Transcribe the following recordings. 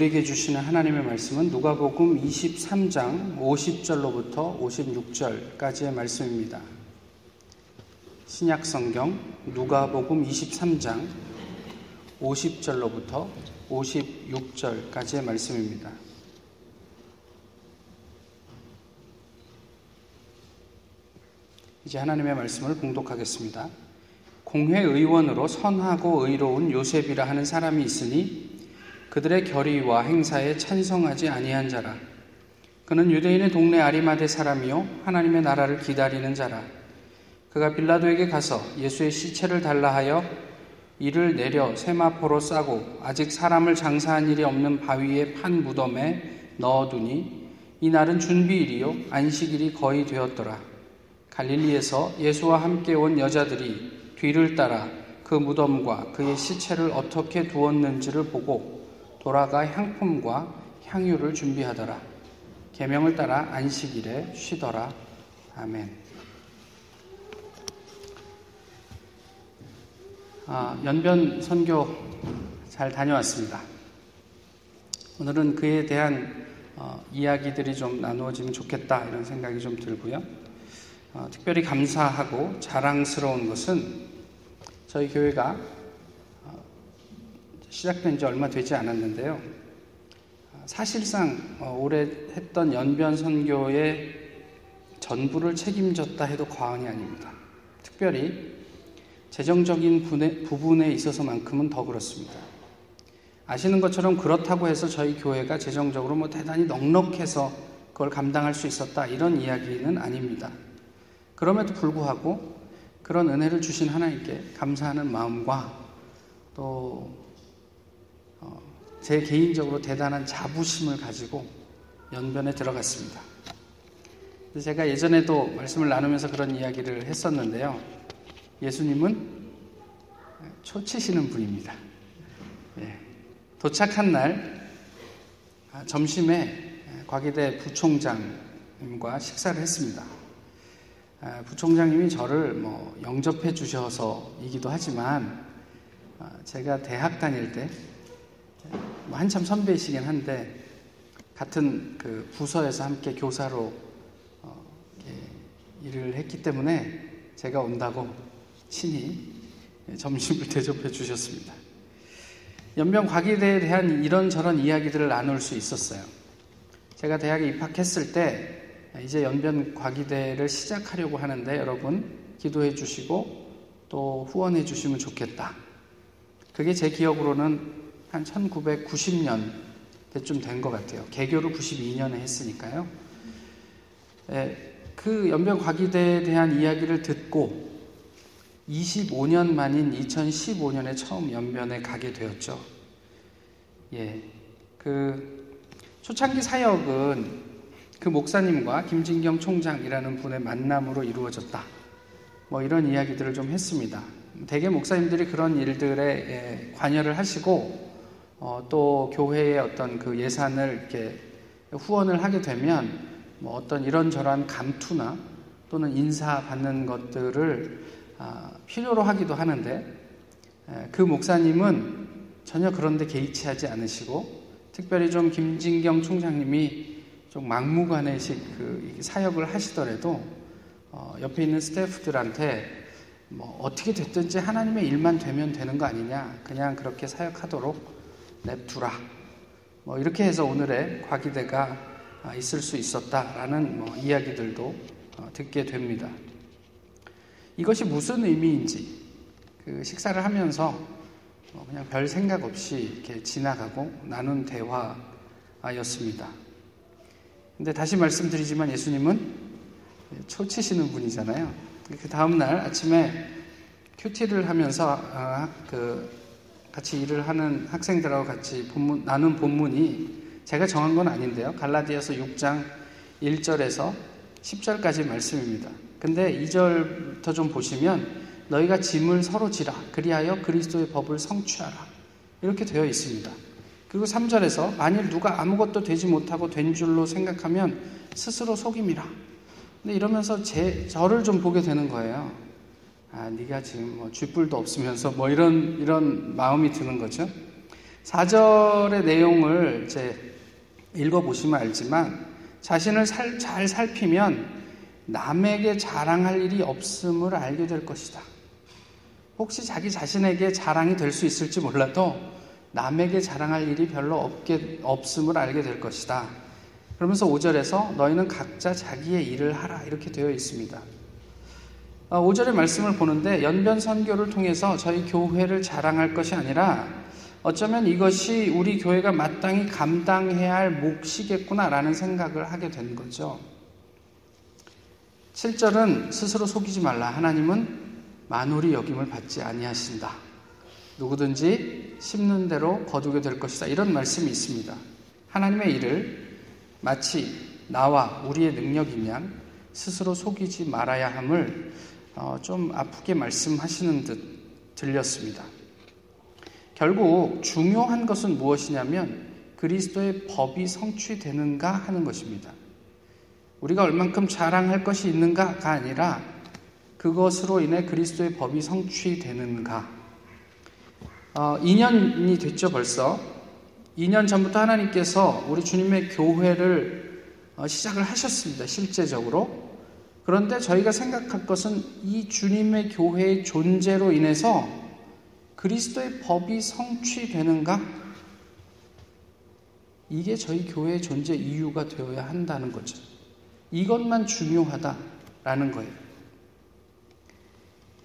우리에게 주시는 하나님의 말씀은 누가복음 23장 50절로부터 56절까지의 말씀입니다. 신약 성경 누가복음 23장 50절로부터 56절까지의 말씀입니다. 이제 하나님의 말씀을 봉독하겠습니다. 공회 의원으로 선하고 의로운 요셉이라 하는 사람이 있으니 그들의 결의와 행사에 찬성하지 아니한 자라. 그는 유대인의 동네 아리마대 사람이요 하나님의 나라를 기다리는 자라. 그가 빌라도에게 가서 예수의 시체를 달라 하여 이를 내려 세마포로 싸고 아직 사람을 장사한 일이 없는 바위에 판 무덤에 넣어두니 이 날은 준비일이요 안식일이 거의 되었더라. 갈릴리에서 예수와 함께 온 여자들이 뒤를 따라 그 무덤과 그의 시체를 어떻게 두었는지를 보고 돌아가 향품과 향유를 준비하더라. 계명을 따라 안식일에 쉬더라. 아멘. 아, 연변 선교 잘 다녀왔습니다. 오늘은 그에 대한 어, 이야기들이 좀 나누어지면 좋겠다 이런 생각이 좀 들고요. 어, 특별히 감사하고 자랑스러운 것은 저희 교회가 어, 시작된 지 얼마 되지 않았는데요. 어, 사실상 어, 올해 했던 연변 선교의 전부를 책임졌다 해도 과언이 아닙니다. 특별히 재정적인 부분에 있어서만큼은 더 그렇습니다. 아시는 것처럼 그렇다고 해서 저희 교회가 재정적으로 뭐 대단히 넉넉해서 그걸 감당할 수 있었다 이런 이야기는 아닙니다. 그럼에도 불구하고 그런 은혜를 주신 하나님께 감사하는 마음과 또 제 어, 개인적으로 대단한 자부심을 가지고 연변에 들어갔습니다. 제가 예전에도 말씀을 나누면서 그런 이야기를 했었는데요. 예수님은 초치시는 분입니다. 예. 도착한 날 아, 점심에 과기대 부총장님과 식사를 했습니다. 아, 부총장님이 저를 뭐 영접해 주셔서이기도 하지만 아, 제가 대학 다닐 때 뭐 한참 선배이시긴 한데 같은 그 부서에서 함께 교사로 어, 일을 했기 때문에 제가 온다고 친히 점심을 대접해 주셨습니다. 연변 과기대에 대한 이런저런 이야기들을 나눌 수 있었어요. 제가 대학에 입학했을 때 이제 연변 과기대를 시작하려고 하는데 여러분 기도해 주시고 또 후원해 주시면 좋겠다. 그게 제 기억으로는 한 1990년 때쯤 된 것 같아요. 개교를 92년에 했으니까요. 예, 그 연변 과기대에 대한 이야기를 듣고 25년 만인 2015년에 처음 연변에 가게 되었죠. 예, 그 초창기 사역은 그 목사님과 김진경 총장이라는 분의 만남으로 이루어졌다. 뭐 이런 이야기들을 좀 했습니다. 대개 목사님들이 그런 일들에 예, 관여를 하시고 어, 또 교회의 어떤 그 예산을 이렇게 후원을 하게 되면 뭐 어떤 이런저런 감투나 또는 인사 받는 것들을 아, 필요로 하기도 하는데 예, 그 목사님은 전혀 그런데 개의치 하지 않으시고 특별히 좀 김진경 총장님이 좀 막무가내식 그 사역을 하시더라도 어, 옆에 있는 스태프들한테 뭐 어떻게 됐든지 하나님의 일만 되면 되는 거 아니냐 그냥 그렇게 사역하도록 냅두라 뭐 이렇게 해서 오늘의 과기대가 아, 있을 수 있었다라는 뭐 이야기들도 어, 듣게 됩니다. 이것이 무슨 의미인지 그 식사를 하면서 뭐 그냥 별 생각 없이 이렇게 지나가고 나눈 대화였습니다. 근데 다시 말씀드리지만 예수님은 초치시는 분이잖아요. 그 다음날 아침에 큐티를 하면서 아, 그 같이 일을 하는 학생들하고 같이 본문, 나눈 본문이 제가 정한 건 아닌데요. 갈라디아서 6장 1절에서 10절까지 말씀입니다. 근데 2절부터 좀 보시면 너희가 짐을 서로 지라 그리하여 그리스도의 법을 성취하라 이렇게 되어 있습니다. 그리고 3절에서 만일 누가 아무것도 되지 못하고 된 줄로 생각하면 스스로 속임이라. 근데 이러면서 제, 저를 좀 보게 되는 거예요. 아, 네가 지금 뭐 쥐뿔도 없으면서 뭐 이런, 이런 마음이 드는 거죠. 4절의 내용을 이제 읽어 보시면 알지만 자신을 살, 잘 살피면 남에게 자랑할 일이 없음을 알게 될 것이다. 혹시 자기 자신에게 자랑이 될 수 있을지 몰라도 남에게 자랑할 일이 별로 없게, 없음을 알게 될 것이다. 그러면서 5절에서 너희는 각자 자기의 일을 하라. 이렇게 되어 있습니다. 5절의 아, 말씀을 보는데 연변 선교를 통해서 저희 교회를 자랑할 것이 아니라 어쩌면 이것이 우리 교회가 마땅히 감당해야 할 몫이겠구나라는 생각을 하게 된 거죠. 7절은 스스로 속이지 말라. 하나님은 만홀이 여김을 받지 아니하신다. 누구든지 심는 대로 거두게 될 것이다. 이런 말씀이 있습니다. 하나님의 일을 마치 나와 우리의 능력이면 스스로 속이지 말아야 함을 어, 좀 아프게 말씀하시는 듯 들렸습니다. 결국 중요한 것은 무엇이냐면 그리스도의 법이 성취되는가 하는 것입니다. 우리가 얼만큼 자랑할 것이 있는가가 아니라 그것으로 인해 그리스도의 법이 성취되는가. 어, 2년이 됐죠, 벌써. 2년 전부터 하나님께서 우리 주님의 교회를 어, 시작을 하셨습니다, 실제적으로. 그런데 저희가 생각할 것은 이 주님의 교회의 존재로 인해서 그리스도의 법이 성취되는가? 이게 저희 교회의 존재 이유가 되어야 한다는 거죠. 이것만 중요하다라는 거예요.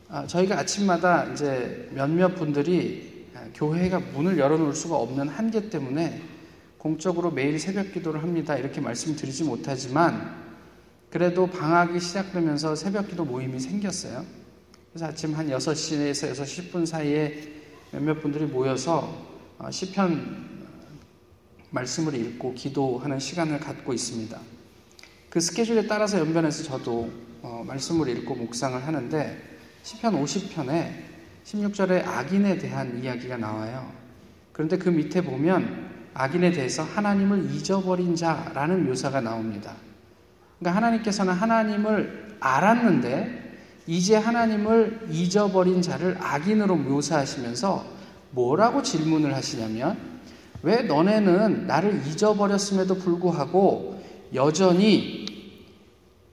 아, 저희가 아침마다 이제 몇몇 분들이 교회가 문을 열어놓을 수가 없는 한계 때문에 공적으로 매일 새벽 기도를 합니다. 이렇게 말씀드리지 못하지만 그래도 방학이 시작되면서 새벽 기도 모임이 생겼어요. 그래서 아침 한 6시에서 6시 10분 사이에 몇몇 분들이 모여서 어, 시편 말씀을 읽고 기도하는 시간을 갖고 있습니다. 그 스케줄에 따라서 연변해서 저도 어, 말씀을 읽고 묵상을 하는데 시편 50편에 16절에 악인에 대한 이야기가 나와요. 그런데 그 밑에 보면 악인에 대해서 하나님을 잊어버린 자라는 묘사가 나옵니다. 그러니까 하나님께서는 하나님을 알았는데 이제 하나님을 잊어버린 자를 악인으로 묘사하시면서 뭐라고 질문을 하시냐면 왜 너네는 나를 잊어버렸음에도 불구하고 여전히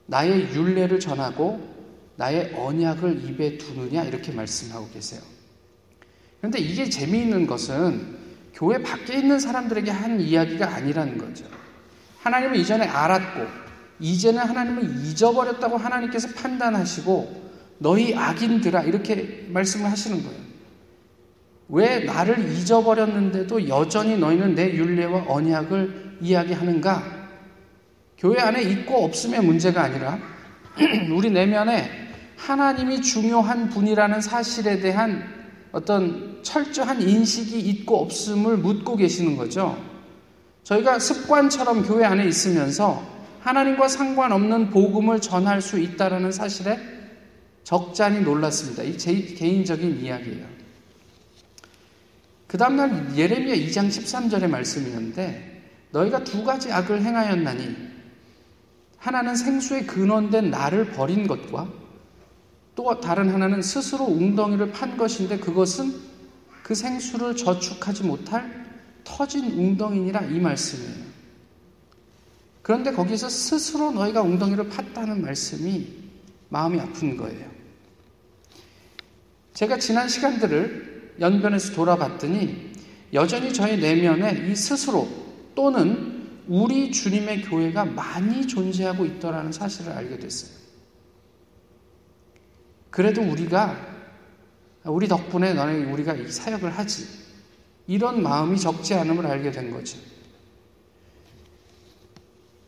나의 윤례를 전하고 나의 언약을 입에 두느냐 이렇게 말씀하고 계세요. 그런데 이게 재미있는 것은 교회 밖에 있는 사람들에게 한 이야기가 아니라는 거죠. 하나님을 이전에 알았고 이제는 하나님을 잊어버렸다고 하나님께서 판단하시고 너희 악인들아 이렇게 말씀을 하시는 거예요. 왜 나를 잊어버렸는데도 여전히 너희는 내 윤례와 언약을 이야기하는가? 교회 안에 있고 없음의 문제가 아니라 우리 내면에 하나님이 중요한 분이라는 사실에 대한 어떤 철저한 인식이 있고 없음을 묻고 계시는 거죠. 저희가 습관처럼 교회 안에 있으면서 하나님과 상관없는 복음을 전할 수 있다라는 사실에 적잖이 놀랐습니다. 이 제 개인적인 이야기예요. 그 다음날 예레미야 2장 13절의 말씀이었는데 너희가 두 가지 악을 행하였나니 하나는 생수의 근원된 나를 버린 것과 또 다른 하나는 스스로 웅덩이를 판 것인데 그것은 그 생수를 저축하지 못할 터진 웅덩이니라 이 말씀이에요. 그런데 거기서 스스로 너희가 웅덩이를 팠다는 말씀이 마음이 아픈 거예요. 제가 지난 시간들을 연변에서 돌아봤더니 여전히 저희 내면에 이 스스로 또는 우리 주님의 교회가 많이 존재하고 있더라는 사실을 알게 됐어요. 그래도 우리가 우리 덕분에 너네 우리가 이 사역을 하지. 이런 마음이 적지 않음을 알게 된 거죠.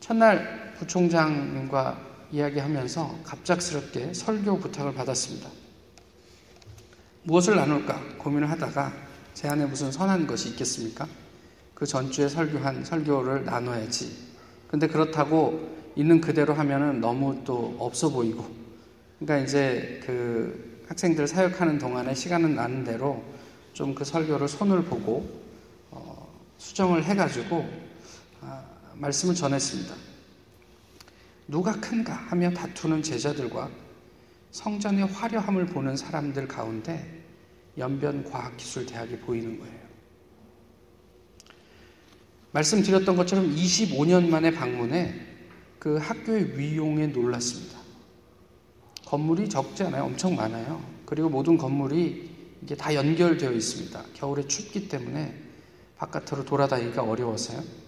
첫날 부총장님과 이야기하면서 갑작스럽게 설교 부탁을 받았습니다. 무엇을 나눌까 고민을 하다가 제 안에 무슨 선한 것이 있겠습니까? 그 전주에 설교한 설교를 나눠야지. 근데 그렇다고 있는 그대로 하면은 너무 또 없어 보이고 그러니까 이제 그 학생들 사역하는 동안에 시간은 나는 대로 좀 그 설교를 손을 보고 어, 수정을 해가지고 아, 말씀을 전했습니다. 누가 큰가 하며 다투는 제자들과 성전의 화려함을 보는 사람들 가운데 연변과학기술대학이 보이는 거예요. 말씀드렸던 것처럼 25년 만에 방문해 그 학교의 위용에 놀랐습니다. 건물이 적지 않아요. 엄청 많아요. 그리고 모든 건물이 이게 다 연결되어 있습니다. 겨울에 춥기 때문에 바깥으로 돌아다니기가 어려워서요.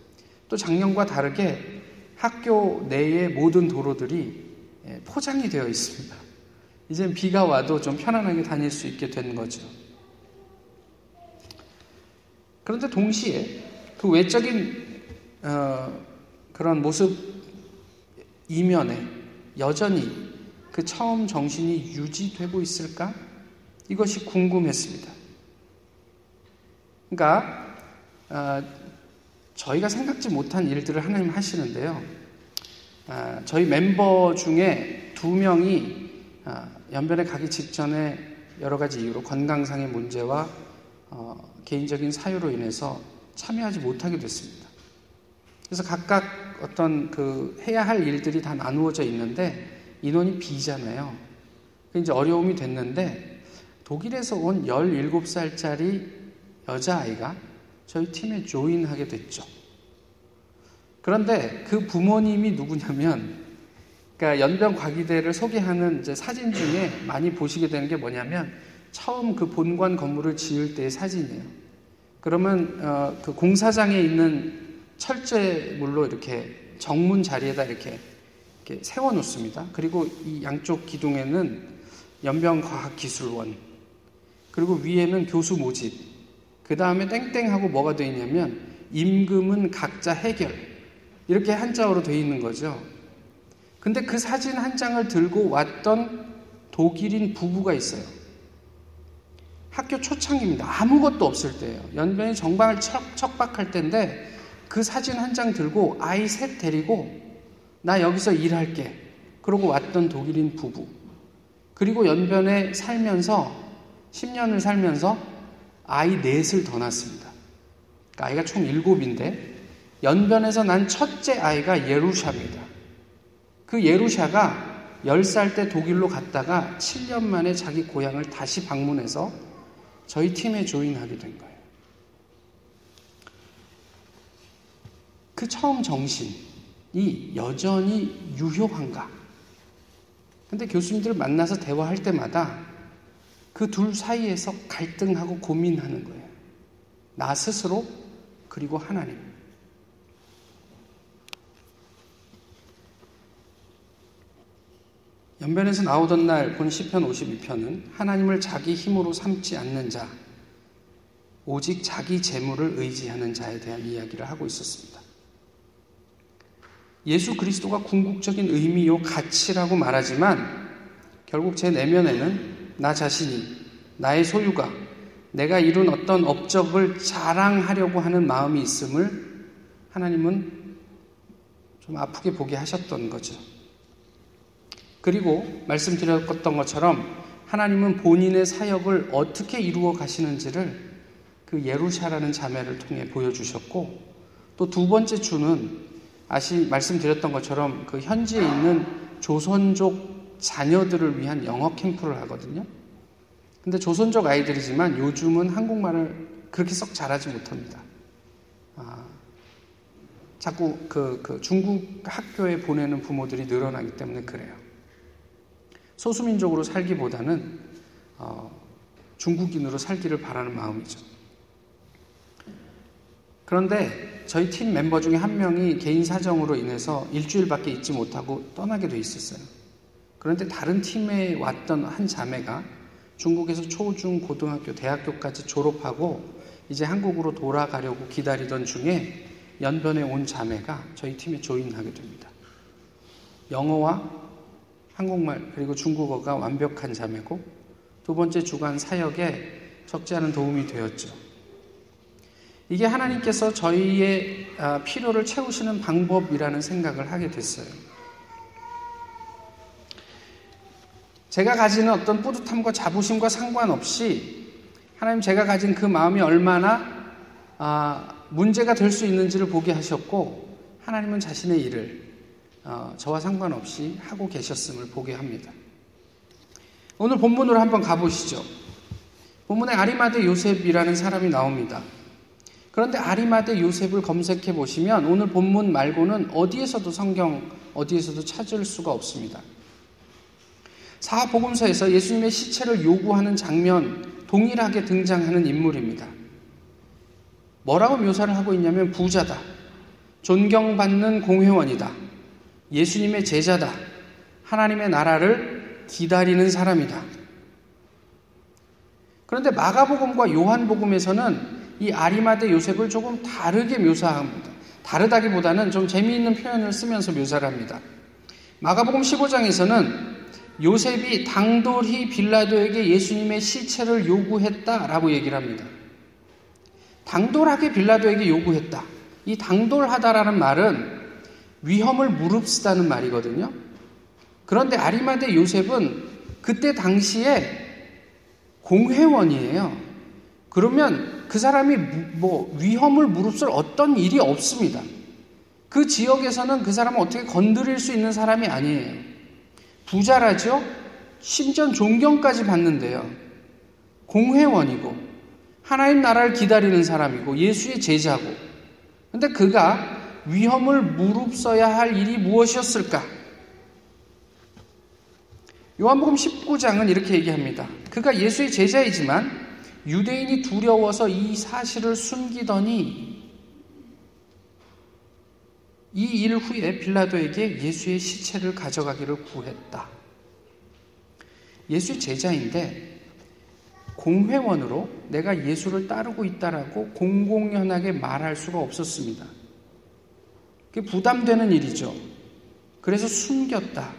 또 작년과 다르게 학교 내의 모든 도로들이 예, 포장이 되어 있습니다. 이제 비가 와도 좀 편안하게 다닐 수 있게 된 거죠. 그런데 동시에 그 외적인 어, 그런 모습 이면에 여전히 그 처음 정신이 유지되고 있을까? 이것이 궁금했습니다. 그러니까 어, 저희가 생각지 못한 일들을 하나님 하시는데요. 어, 저희 멤버 중에 두 명이 어, 연변에 가기 직전에 여러 가지 이유로 건강상의 문제와 어, 개인적인 사유로 인해서 참여하지 못하게 됐습니다. 그래서 각각 어떤 그 해야 할 일들이 다 나누어져 있는데 인원이 비잖아요. 이제 어려움이 됐는데 독일에서 온 17살짜리 여자아이가 저희 팀에 조인하게 됐죠. 그런데 그 부모님이 누구냐면 그러니까 연변 과기대를 소개하는 사진 중에 많이 보시게 되는 게 뭐냐면 처음 그 본관 건물을 지을 때의 사진이에요. 그러면 어, 그 공사장에 있는 철제물로 이렇게 정문 자리에다 이렇게, 이렇게 세워 놓습니다. 그리고 이 양쪽 기둥에는 연변과학기술원, 그리고 위에는 교수 모집, 그 다음에 땡땡하고 뭐가 되어 있냐면 임금은 각자 해결 이렇게 한자어로 되어 있는 거죠. 근데 그 사진 한 장을 들고 왔던 독일인 부부가 있어요. 학교 초창기입니다. 아무것도 없을 때예요. 연변이 정말 척, 척박할 때인데 그 사진 한 장 들고 아이 셋 데리고 나 여기서 일할게. 그러고 왔던 독일인 부부. 그리고 연변에 살면서 10년을 살면서 아이 넷을 더 낳습니다. 그러니까 아이가 총 일곱인데 연변에서 난 첫째 아이가 예루샤입니다. 그 예루샤가 10살 때 독일로 갔다가 7년 만에 자기 고향을 다시 방문해서 저희 팀에 조인하게 된 거예요. 그 처음 정신이 여전히 유효한가? 근데 교수님들 만나서 대화할 때마다 그 둘 사이에서 갈등하고 고민하는 거예요. 나 스스로 그리고 하나님. 연변에서 나오던 날 본 시편 52편은 하나님을 자기 힘으로 삼지 않는 자, 오직 자기 재물을 의지하는 자에 대한 이야기를 하고 있었습니다. 예수 그리스도가 궁극적인 의미요 가치라고 말하지만 결국 제 내면에는 나 자신이 나의 소유가 내가 이룬 어떤 업적을 자랑하려고 하는 마음이 있음을 하나님은 좀 아프게 보게 하셨던 거죠. 그리고 말씀드렸던 것처럼 하나님은 본인의 사역을 어떻게 이루어 가시는지를 그 예루샤라는 자매를 통해 보여주셨고 또 두 번째 주는 아시 말씀드렸던 것처럼 그 현지에 있는 조선족 자녀들을 위한 영어 캠프를 하거든요. 근데 조선족 아이들이지만 요즘은 한국말을 그렇게 썩 잘하지 못합니다. 아, 자꾸 그, 그 중국 학교에 보내는 부모들이 늘어나기 때문에 그래요. 소수민족으로 살기보다는 어, 중국인으로 살기를 바라는 마음이죠. 그런데 저희 팀 멤버 중에 한 명이 개인 사정으로 인해서 일주일밖에 있지 못하고 떠나게 돼 있었어요. 그런데 다른 팀에 왔던 한 자매가 중국에서 초, 중, 고등학교, 대학교까지 졸업하고 이제 한국으로 돌아가려고 기다리던 중에 연변에 온 자매가 저희 팀에 조인하게 됩니다. 영어와 한국말 그리고 중국어가 완벽한 자매고 두 번째 주간 사역에 적지 않은 도움이 되었죠. 이게 하나님께서 저희의 아, 필요를 채우시는 방법이라는 생각을 하게 됐어요. 제가 가지는 어떤 뿌듯함과 자부심과 상관없이 하나님 제가 가진 그 마음이 얼마나 아, 문제가 될 수 있는지를 보게 하셨고 하나님은 자신의 일을 어, 저와 상관없이 하고 계셨음을 보게 합니다. 오늘 본문으로 한번 가보시죠. 본문에 아리마드 요셉이라는 사람이 나옵니다. 그런데 아리마대 요셉을 검색해 보시면 오늘 본문 말고는 어디에서도 성경 어디에서도 찾을 수가 없습니다. 사복음서에서 예수님의 시체를 요구하는 장면 동일하게 등장하는 인물입니다. 뭐라고 묘사를 하고 있냐면 부자다. 존경받는 공회원이다. 예수님의 제자다. 하나님의 나라를 기다리는 사람이다. 그런데 마가복음과 요한복음에서는 이 아리마대 요셉을 조금 다르게 묘사합니다. 다르다기보다는 좀 재미있는 표현을 쓰면서 묘사를 합니다. 마가복음 15장에서는 요셉이 당돌히 빌라도에게 예수님의 시체를 요구했다라고 얘기를 합니다. 당돌하게 빌라도에게 요구했다. 이 당돌하다라는 말은 위험을 무릅쓰다는 말이거든요. 그런데 아리마대 요셉은 그때 당시에 공회원이에요. 그러면 그 사람이 뭐 위험을 무릅쓸 어떤 일이 없습니다. 그 지역에서는 그 사람을 어떻게 건드릴 수 있는 사람이 아니에요. 부자라죠? 심지어 존경까지 받는데요. 공회원이고, 하나님 나라를 기다리는 사람이고, 예수의 제자고. 근데 그가 위험을 무릅써야 할 일이 무엇이었을까? 요한복음 19장은 이렇게 얘기합니다. 그가 예수의 제자이지만 유대인이 두려워서 이 사실을 숨기더니 이 일 후에 빌라도에게 예수의 시체를 가져가기를 구했다. 예수의 제자인데 공회원으로 내가 예수를 따르고 있다라고 공공연하게 말할 수가 없었습니다. 그게 부담되는 일이죠. 그래서 숨겼다.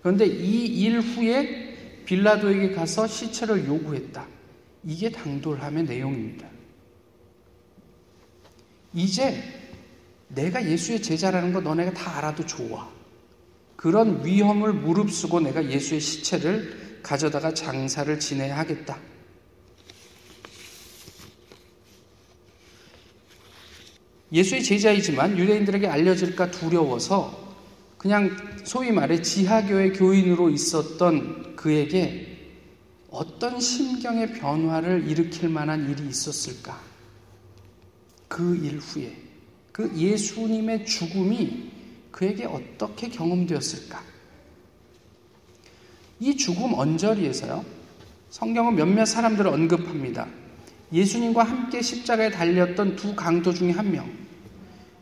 그런데 이 일 후에 빌라도에게 가서 시체를 요구했다. 이게 당돌함의 내용입니다. 이제 내가 예수의 제자라는 거 너네가 다 알아도 좋아. 그런 위험을 무릅쓰고 내가 예수의 시체를 가져다가 장사를 지내야 하겠다. 예수의 제자이지만 유대인들에게 알려질까 두려워서 그냥 소위 말해 지하교의 교인으로 있었던 그에게 어떤 심경의 변화를 일으킬 만한 일이 있었을까? 그 일 후에 그 예수님의 죽음이 그에게 어떻게 경험되었을까? 이 죽음 언저리에서요, 성경은 몇몇 사람들을 언급합니다. 예수님과 함께 십자가에 달렸던 두 강도 중에 한 명.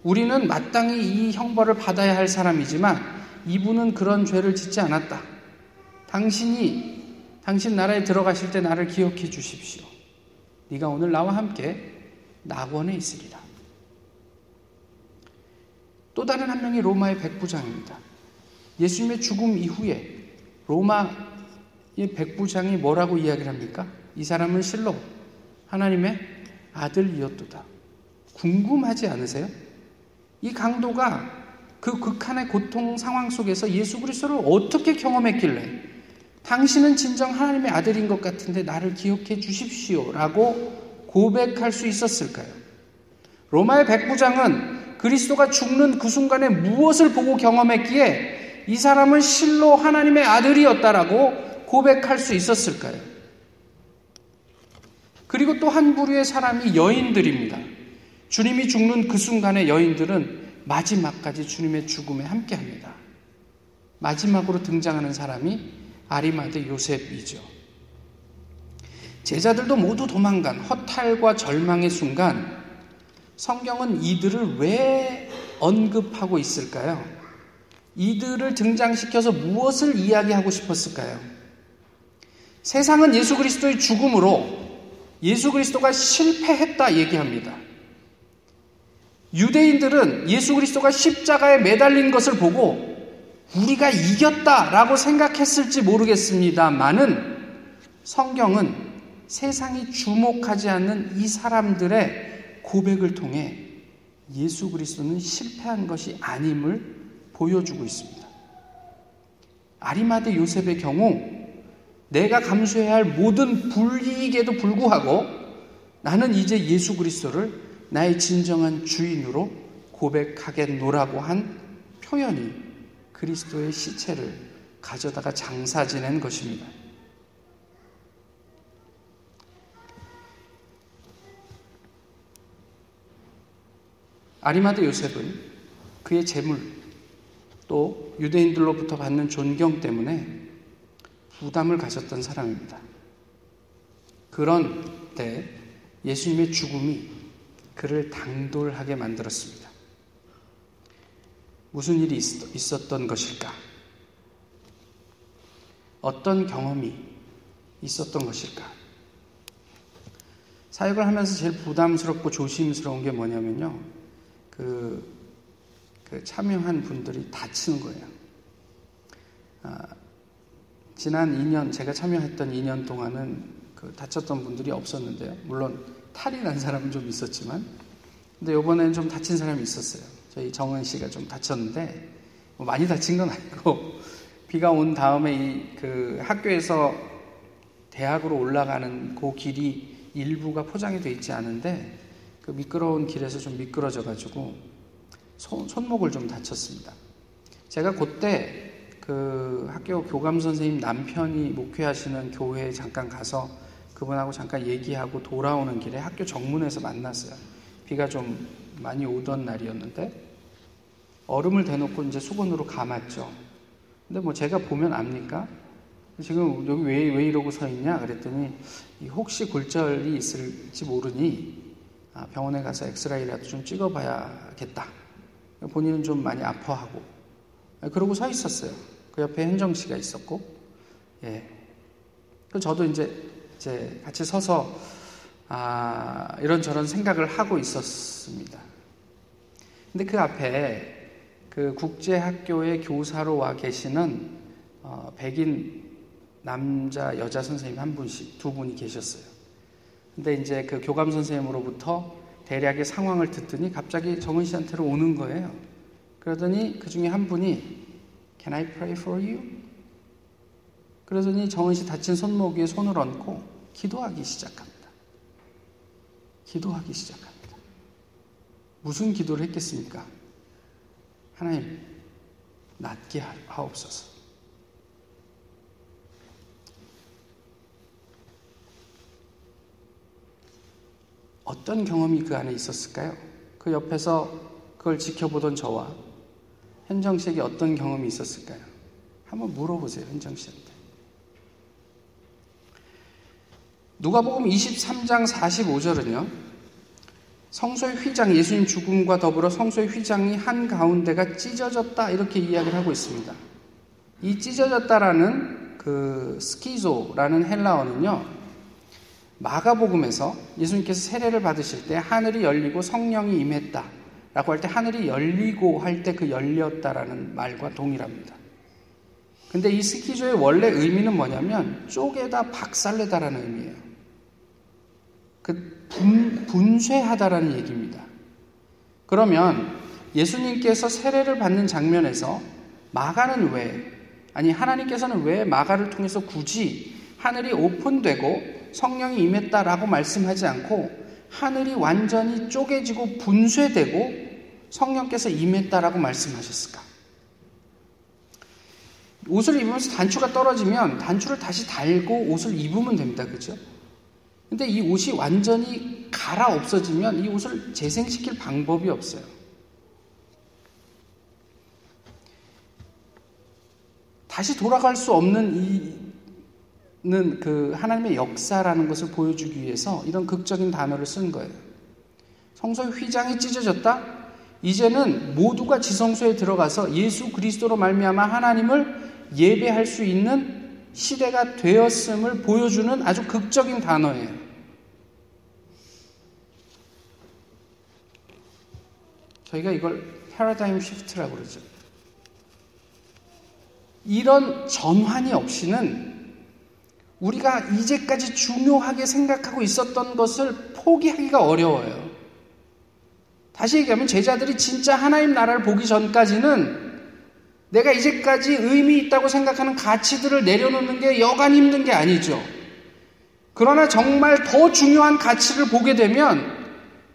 우리는 마땅히 이 형벌을 받아야 할 사람이지만 이분은 그런 죄를 짓지 않았다. 당신이 당신 나라에 들어가실 때 나를 기억해 주십시오. 네가 오늘 나와 함께 낙원에 있으리라. 또 다른 한 명이 로마의 백부장입니다. 예수님의 죽음 이후에 로마의 백부장이 뭐라고 이야기를 합니까? 이 사람은 실로 하나님의 아들이었도다. 궁금하지 않으세요? 이 강도가 그 극한의 고통 상황 속에서 예수 그리스도를 어떻게 경험했길래 당신은 진정 하나님의 아들인 것 같은데 나를 기억해 주십시오. 라고 고백할 수 있었을까요? 로마의 백부장은 그리스도가 죽는 그 순간에 무엇을 보고 경험했기에 이 사람은 실로 하나님의 아들이었다라고 고백할 수 있었을까요? 그리고 또 한 부류의 사람이 여인들입니다. 주님이 죽는 그 순간에 여인들은 마지막까지 주님의 죽음에 함께 합니다. 마지막으로 등장하는 사람이 아리마대 요셉이죠. 제자들도 모두 도망간 허탈과 절망의 순간 성경은 이들을 왜 언급하고 있을까요? 이들을 등장시켜서 무엇을 이야기하고 싶었을까요? 세상은 예수 그리스도의 죽음으로 예수 그리스도가 실패했다 얘기합니다. 유대인들은 예수 그리스도가 십자가에 매달린 것을 보고 우리가 이겼다라고 생각했을지 모르겠습니다만은 성경은 세상이 주목하지 않는 이 사람들의 고백을 통해 예수 그리스도는 실패한 것이 아님을 보여주고 있습니다. 아리마대 요셉의 경우 내가 감수해야 할 모든 불이익에도 불구하고 나는 이제 예수 그리스도를 나의 진정한 주인으로 고백하겠노라고 한 표현이 그리스도의 시체를 가져다가 장사 지낸 것입니다. 아리마드 요셉은 그의 재물 또 유대인들로부터 받는 존경 때문에 부담을 가졌던 사람입니다. 그런 때 예수님의 죽음이 그를 당돌하게 만들었습니다. 무슨 일이 있었던 것일까? 어떤 경험이 있었던 것일까? 사역을 하면서 제일 부담스럽고 조심스러운 게 뭐냐면요. 그, 그 참여한 분들이 다치는 거예요. 아, 지난 2년, 제가 참여했던 2년 동안은 그 다쳤던 분들이 없었는데요. 물론 탈이 난 사람은 좀 있었지만, 근데 이번에는 좀 다친 사람이 있었어요. 저희 정은 씨가 좀 다쳤는데, 뭐 많이 다친 건 아니고, 비가 온 다음에 이 그 학교에서 대학으로 올라가는 그 길이 일부가 포장이 돼 있지 않은데, 그 미끄러운 길에서 좀 미끄러져 가지고 손, 손목을 좀 다쳤습니다. 제가 그때 그 학교 교감 선생님 남편이 목회하시는 교회에 잠깐 가서 그분하고 잠깐 얘기하고 돌아오는 길에 학교 정문에서 만났어요. 비가 좀 많이 오던 날이었는데 얼음을 대놓고 이제 수건으로 감았죠. 근데 뭐 제가 보면 압니까? 지금 여기 왜, 왜 이러고 서 있냐? 그랬더니 혹시 골절이 있을지 모르니 아, 병원에 가서 엑스라이라도 좀 찍어봐야겠다. 본인은 좀 많이 아파하고 그러고 서 있었어요. 그 옆에 현정 씨가 있었고, 예. 그 저도 이제, 이제 같이 서서, 아, 이런 저런 생각을 하고 있었습니다. 근데 그 앞에 그 국제학교의 교사로 와 계시는 어, 백인 남자, 여자 선생님 한 분씩, 두 분이 계셨어요. 근데 이제 그 교감 선생님으로부터 대략의 상황을 듣더니 갑자기 정은 씨한테로 오는 거예요. 그러더니 그 중에 한 분이 Can I pray for you? 그러더니 정은 씨 다친 손목 위에 손을 얹고 기도하기 시작합니다. 기도하기 시작합니다. 무슨 기도를 했겠습니까? 하나님, 낫게 하옵소서. 어떤 경험이 그 안에 있었을까요? 그 옆에서 그걸 지켜보던 저와 현정 씨에게 어떤 경험이 있었을까요? 한번 물어보세요, 현정 씨한테. 누가복음 23장 45절은요. 성소의 휘장 예수님 죽음과 더불어 성소의 휘장이 한 가운데가 찢어졌다 이렇게 이야기를 하고 있습니다. 이 찢어졌다라는 그 스키조라는 헬라어는요. 마가복음에서 예수님께서 세례를 받으실 때 하늘이 열리고 성령이 임했다. 라고 할 때 하늘이 열리고 할 때 그 열렸다라는 말과 동일합니다. 근데 이 스키조의 원래 의미는 뭐냐면 쪼개다 박살내다라는 의미예요. 그 분, 분쇄하다라는 얘기입니다. 그러면 예수님께서 세례를 받는 장면에서 마가는 왜, 아니 하나님께서는 왜 마가를 통해서 굳이 하늘이 오픈되고 성령이 임했다라고 말씀하지 않고 하늘이 완전히 쪼개지고 분쇄되고 성령께서 임했다라고 말씀하셨을까? 옷을 입으면서 단추가 떨어지면 단추를 다시 달고 옷을 입으면 됩니다. 그죠? 근데 이 옷이 완전히 갈아 없어지면 이 옷을 재생시킬 방법이 없어요. 다시 돌아갈 수 없는 이 는그 하나님의 역사라는 것을 보여주기 위해서 이런 극적인 단어를 쓴 거예요. 성소의 휘장이 찢어졌다. 이제는 모두가 지성소에 들어가서 예수 그리스도로 말미암아 하나님을 예배할 수 있는 시대가 되었음을 보여주는 아주 극적인 단어예요. 저희가 이걸 패러다임 시프트라고 그러죠. 이런 전환이 없이는 우리가 이제까지 중요하게 생각하고 있었던 것을 포기하기가 어려워요. 다시 얘기하면 제자들이 진짜 하나님 나라를 보기 전까지는 내가 이제까지 의미 있다고 생각하는 가치들을 내려놓는 게 여간 힘든 게 아니죠. 그러나 정말 더 중요한 가치를 보게 되면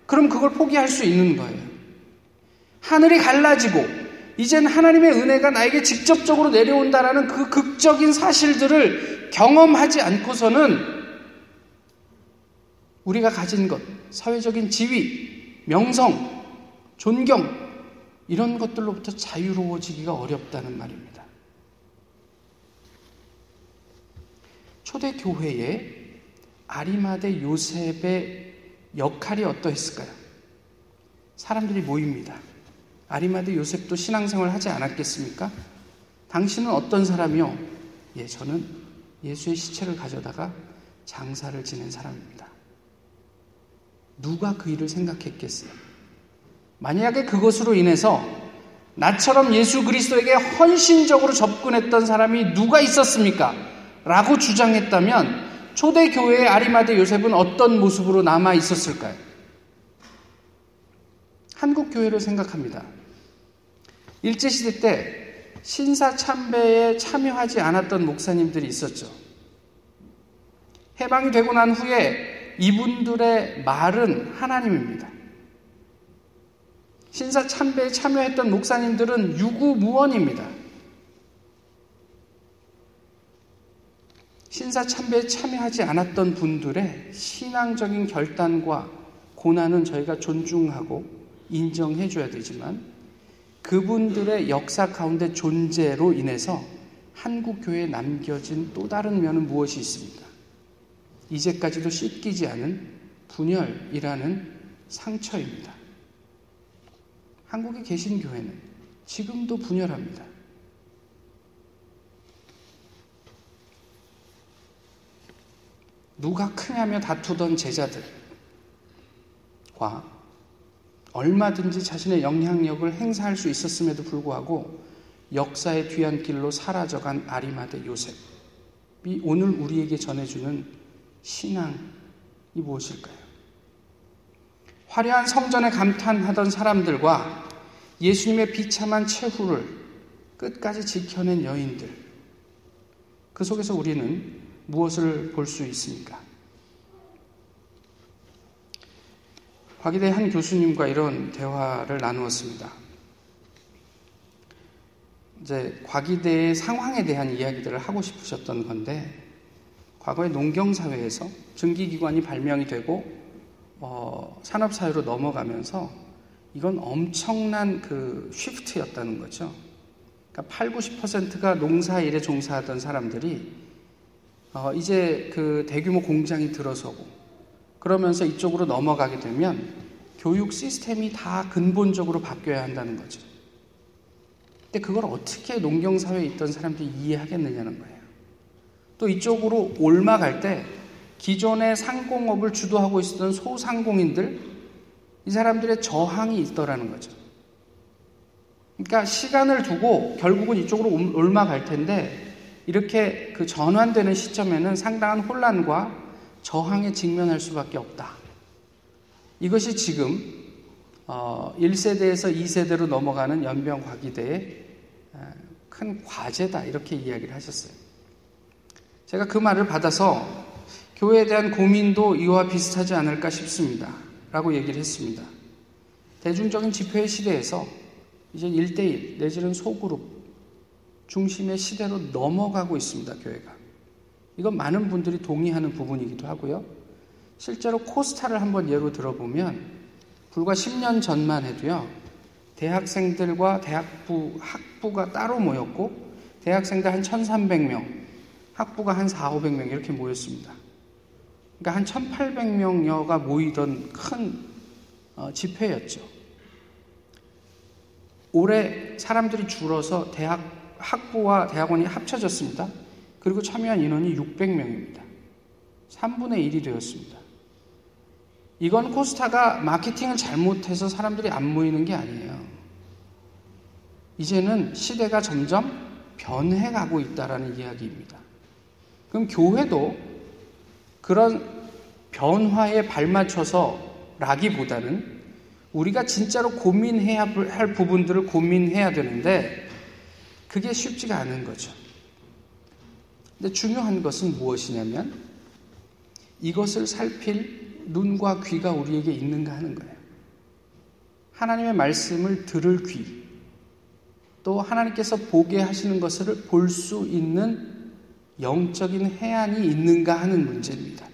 그럼 그걸 포기할 수 있는 거예요. 하늘이 갈라지고 이젠 하나님의 은혜가 나에게 직접적으로 내려온다라는 그 극적인 사실들을 경험하지 않고서는 우리가 가진 것, 사회적인 지위, 명성, 존경, 이런 것들로부터 자유로워지기가 어렵다는 말입니다. 초대교회에 아리마대 요셉의 역할이 어떠했을까요? 사람들이 모입니다. 아리마대 요셉도 신앙생활 하지 않았겠습니까? 당신은 어떤 사람이요? 예, 저는 예수의 시체를 가져다가 장사를 지낸 사람입니다. 누가 그 일을 생각했겠어요? 만약에 그것으로 인해서 나처럼 예수 그리스도에게 헌신적으로 접근했던 사람이 누가 있었습니까? 라고 주장했다면 초대교회의 아리마대 요셉은 어떤 모습으로 남아 있었을까요? 한국 교회를 생각합니다. 일제 시대 때 신사 참배에 참여하지 않았던 목사님들이 있었죠. 해방이 되고 난 후에 이분들의 말은 하나님입니다. 신사 참배에 참여했던 목사님들은 유구무원입니다. 신사 참배에 참여하지 않았던 분들의 신앙적인 결단과 고난은 저희가 존중하고 인정해 줘야 되지만 그분들의 역사 가운데 존재로 인해서 한국 교회에 남겨진 또 다른 면은 무엇이 있습니까? 이제까지도 씻기지 않은 분열이라는 상처입니다. 한국에 계신 교회는 지금도 분열합니다. 누가 크냐며 다투던 제자들과 얼마든지 자신의 영향력을 행사할 수 있었음에도 불구하고 역사의 뒤안길로 사라져간 아리마대 요셉이 오늘 우리에게 전해주는 신앙이 무엇일까요? 화려한 성전에 감탄하던 사람들과 예수님의 비참한 최후를 끝까지 지켜낸 여인들. 그 속에서 우리는 무엇을 볼 수 있습니까? 과기대 한 교수님과 이런 대화를 나누었습니다. 이제 과기대의 상황에 대한 이야기들을 하고 싶으셨던 건데, 과거의 농경 사회에서 증기기관이 발명이 되고, 어, 산업 사회로 넘어가면서 이건 엄청난 그 쉬프트였다는 거죠. 그러니까 8, 90%가 농사 일에 종사하던 사람들이 어, 이제 그 대규모 공장이 들어서고 그러면서 이쪽으로 넘어가게 되면 교육 시스템이 다 근본적으로 바뀌어야 한다는 거죠. 근데 그걸 어떻게 농경사회에 있던 사람들이 이해하겠느냐는 거예요. 또 이쪽으로 올마갈 때 기존의 상공업을 주도하고 있었던 소상공인들, 이 사람들의 저항이 있더라는 거죠. 그러니까 시간을 두고 결국은 이쪽으로 올마갈 텐데 이렇게 그 전환되는 시점에는 상당한 혼란과 저항에 직면할 수밖에 없다. 이것이 지금 1세대에서 어, 2세대로 넘어가는 연병과기대의 큰 과제다. 이렇게 이야기를 하셨어요. 제가 그 말을 받아서 교회에 대한 고민도 이와 비슷하지 않을까 싶습니다. 라고 얘기를 했습니다. 대중적인 집회의 시대에서 이제 1대1 내지는 소그룹 중심의 시대로 넘어가고 있습니다. 교회가. 이건 많은 분들이 동의하는 부분이기도 하고요. 실제로 코스타를 한번 예로 들어보면 불과 10년 전만 해도요. 대학생들과 대학부 학부가 따로 모였고 대학생들 한 1,300명, 학부가 한 4, 500명 이렇게 모였습니다. 그러니까 한 1,800명여가 모이던 큰 어, 집회였죠. 올해 사람들이 줄어서 대학 학부와 대학원이 합쳐졌습니다. 그리고 참여한 인원이 600명입니다. 3분의 1이 되었습니다. 이건 코스타가 마케팅을 잘못해서 사람들이 안 모이는 게 아니에요. 이제는 시대가 점점 변해가고 있다라는 이야기입니다. 그럼 교회도 그런 변화에 발맞춰서 라기보다는 우리가 진짜로 고민해야 할 부분들을 고민해야 되는데 그게 쉽지가 않은 거죠. 근데 중요한 것은 무엇이냐면 이것을 살필 눈과 귀가 우리에게 있는가 하는 거예요. 하나님의 말씀을 들을 귀, 또 하나님께서 보게 하시는 것을 볼 수 있는 영적인 해안이 있는가 하는 문제입니다.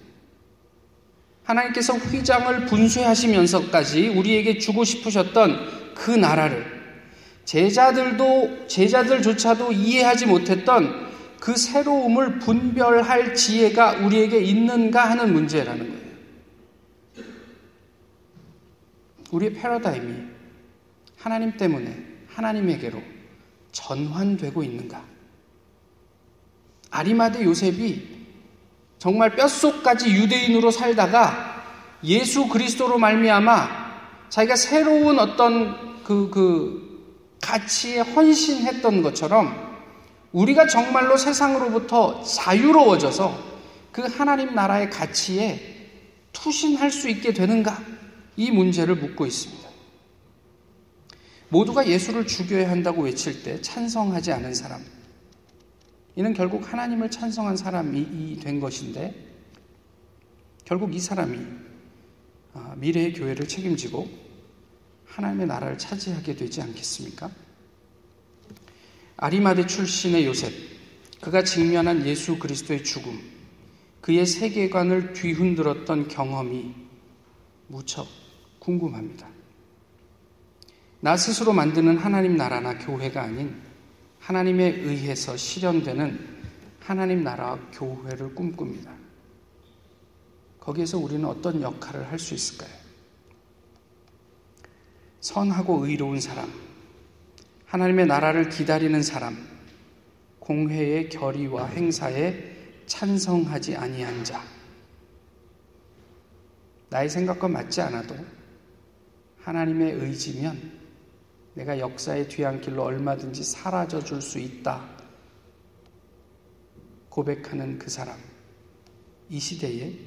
하나님께서 휘장을 분쇄하시면서까지 우리에게 주고 싶으셨던 그 나라를 제자들도 제자들조차도 이해하지 못했던 그 새로움을 분별할 지혜가 우리에게 있는가 하는 문제라는 거예요. 우리의 패러다임이 하나님 때문에 하나님에게로 전환되고 있는가? 아리마드 요셉이 정말 뼛속까지 유대인으로 살다가 예수 그리스도로 말미암아 자기가 새로운 어떤 그, 그 가치에 헌신했던 것처럼 우리가 정말로 세상으로부터 자유로워져서 그 하나님 나라의 가치에 투신할 수 있게 되는가? 이 문제를 묻고 있습니다. 모두가 예수를 죽여야 한다고 외칠 때 찬성하지 않은 사람. 이는 결국 하나님을 찬성한 사람이 된 것인데, 결국 이 사람이 아, 미래의 교회를 책임지고 하나님의 나라를 차지하게 되지 않겠습니까? 아리마대 출신의 요셉, 그가 직면한 예수 그리스도의 죽음, 그의 세계관을 뒤흔들었던 경험이 무척 궁금합니다. 나 스스로 만드는 하나님 나라나 교회가 아닌 하나님에 의해서 실현되는 하나님 나라와 교회를 꿈꿉니다. 거기에서 우리는 어떤 역할을 할 수 있을까요? 선하고 의로운 사람, 하나님의 나라를 기다리는 사람, 공회의 결의와 행사에 찬성하지 아니한 자, 나의 생각과 맞지 않아도 하나님의 의지면 내가 역사의 뒤안길로 얼마든지 사라져 줄 수 있다. 고백하는 그 사람. 이 시대에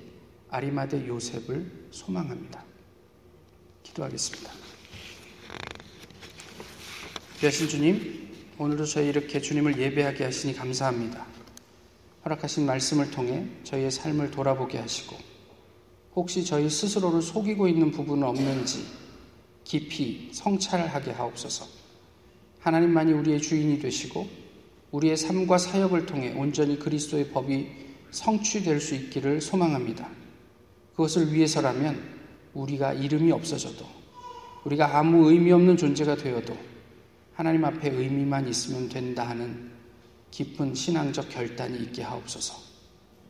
아리마대 요셉을 소망합니다. 기도하겠습니다. 여신 주님, 오늘도 저희 이렇게 주님을 예배하게 하시니 감사합니다. 허락하신 말씀을 통해 저희의 삶을 돌아보게 하시고, 혹시 저희 스스로를 속이고 있는 부분은 없는지 깊이 성찰하게 하옵소서. 하나님만이 우리의 주인이 되시고 우리의 삶과 사역을 통해 온전히 그리스도의 법이 성취될 수 있기를 소망합니다. 그것을 위해서라면 우리가 이름이 없어져도 우리가 아무 의미 없는 존재가 되어도 하나님 앞에 의미만 있으면 된다 하는 깊은 신앙적 결단이 있게 하옵소서.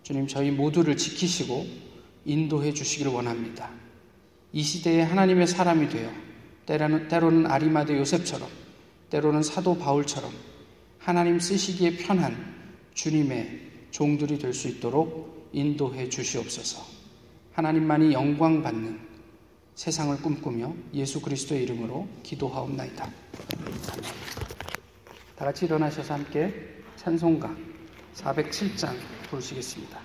주님 저희 모두를 지키시고 인도해 주시기를 원합니다. 이 시대에 하나님의 사람이 되어 때로는, 때로는 아리마드 요셉처럼 때로는 사도 바울처럼 하나님 쓰시기에 편한 주님의 종들이 될 수 있도록 인도해 주시옵소서. 하나님만이 영광 받는 세상을 꿈꾸며 예수 그리스도의 이름으로 기도하옵나이다. 다 같이 일어나셔서 함께 찬송가 407장 부르시겠습니다.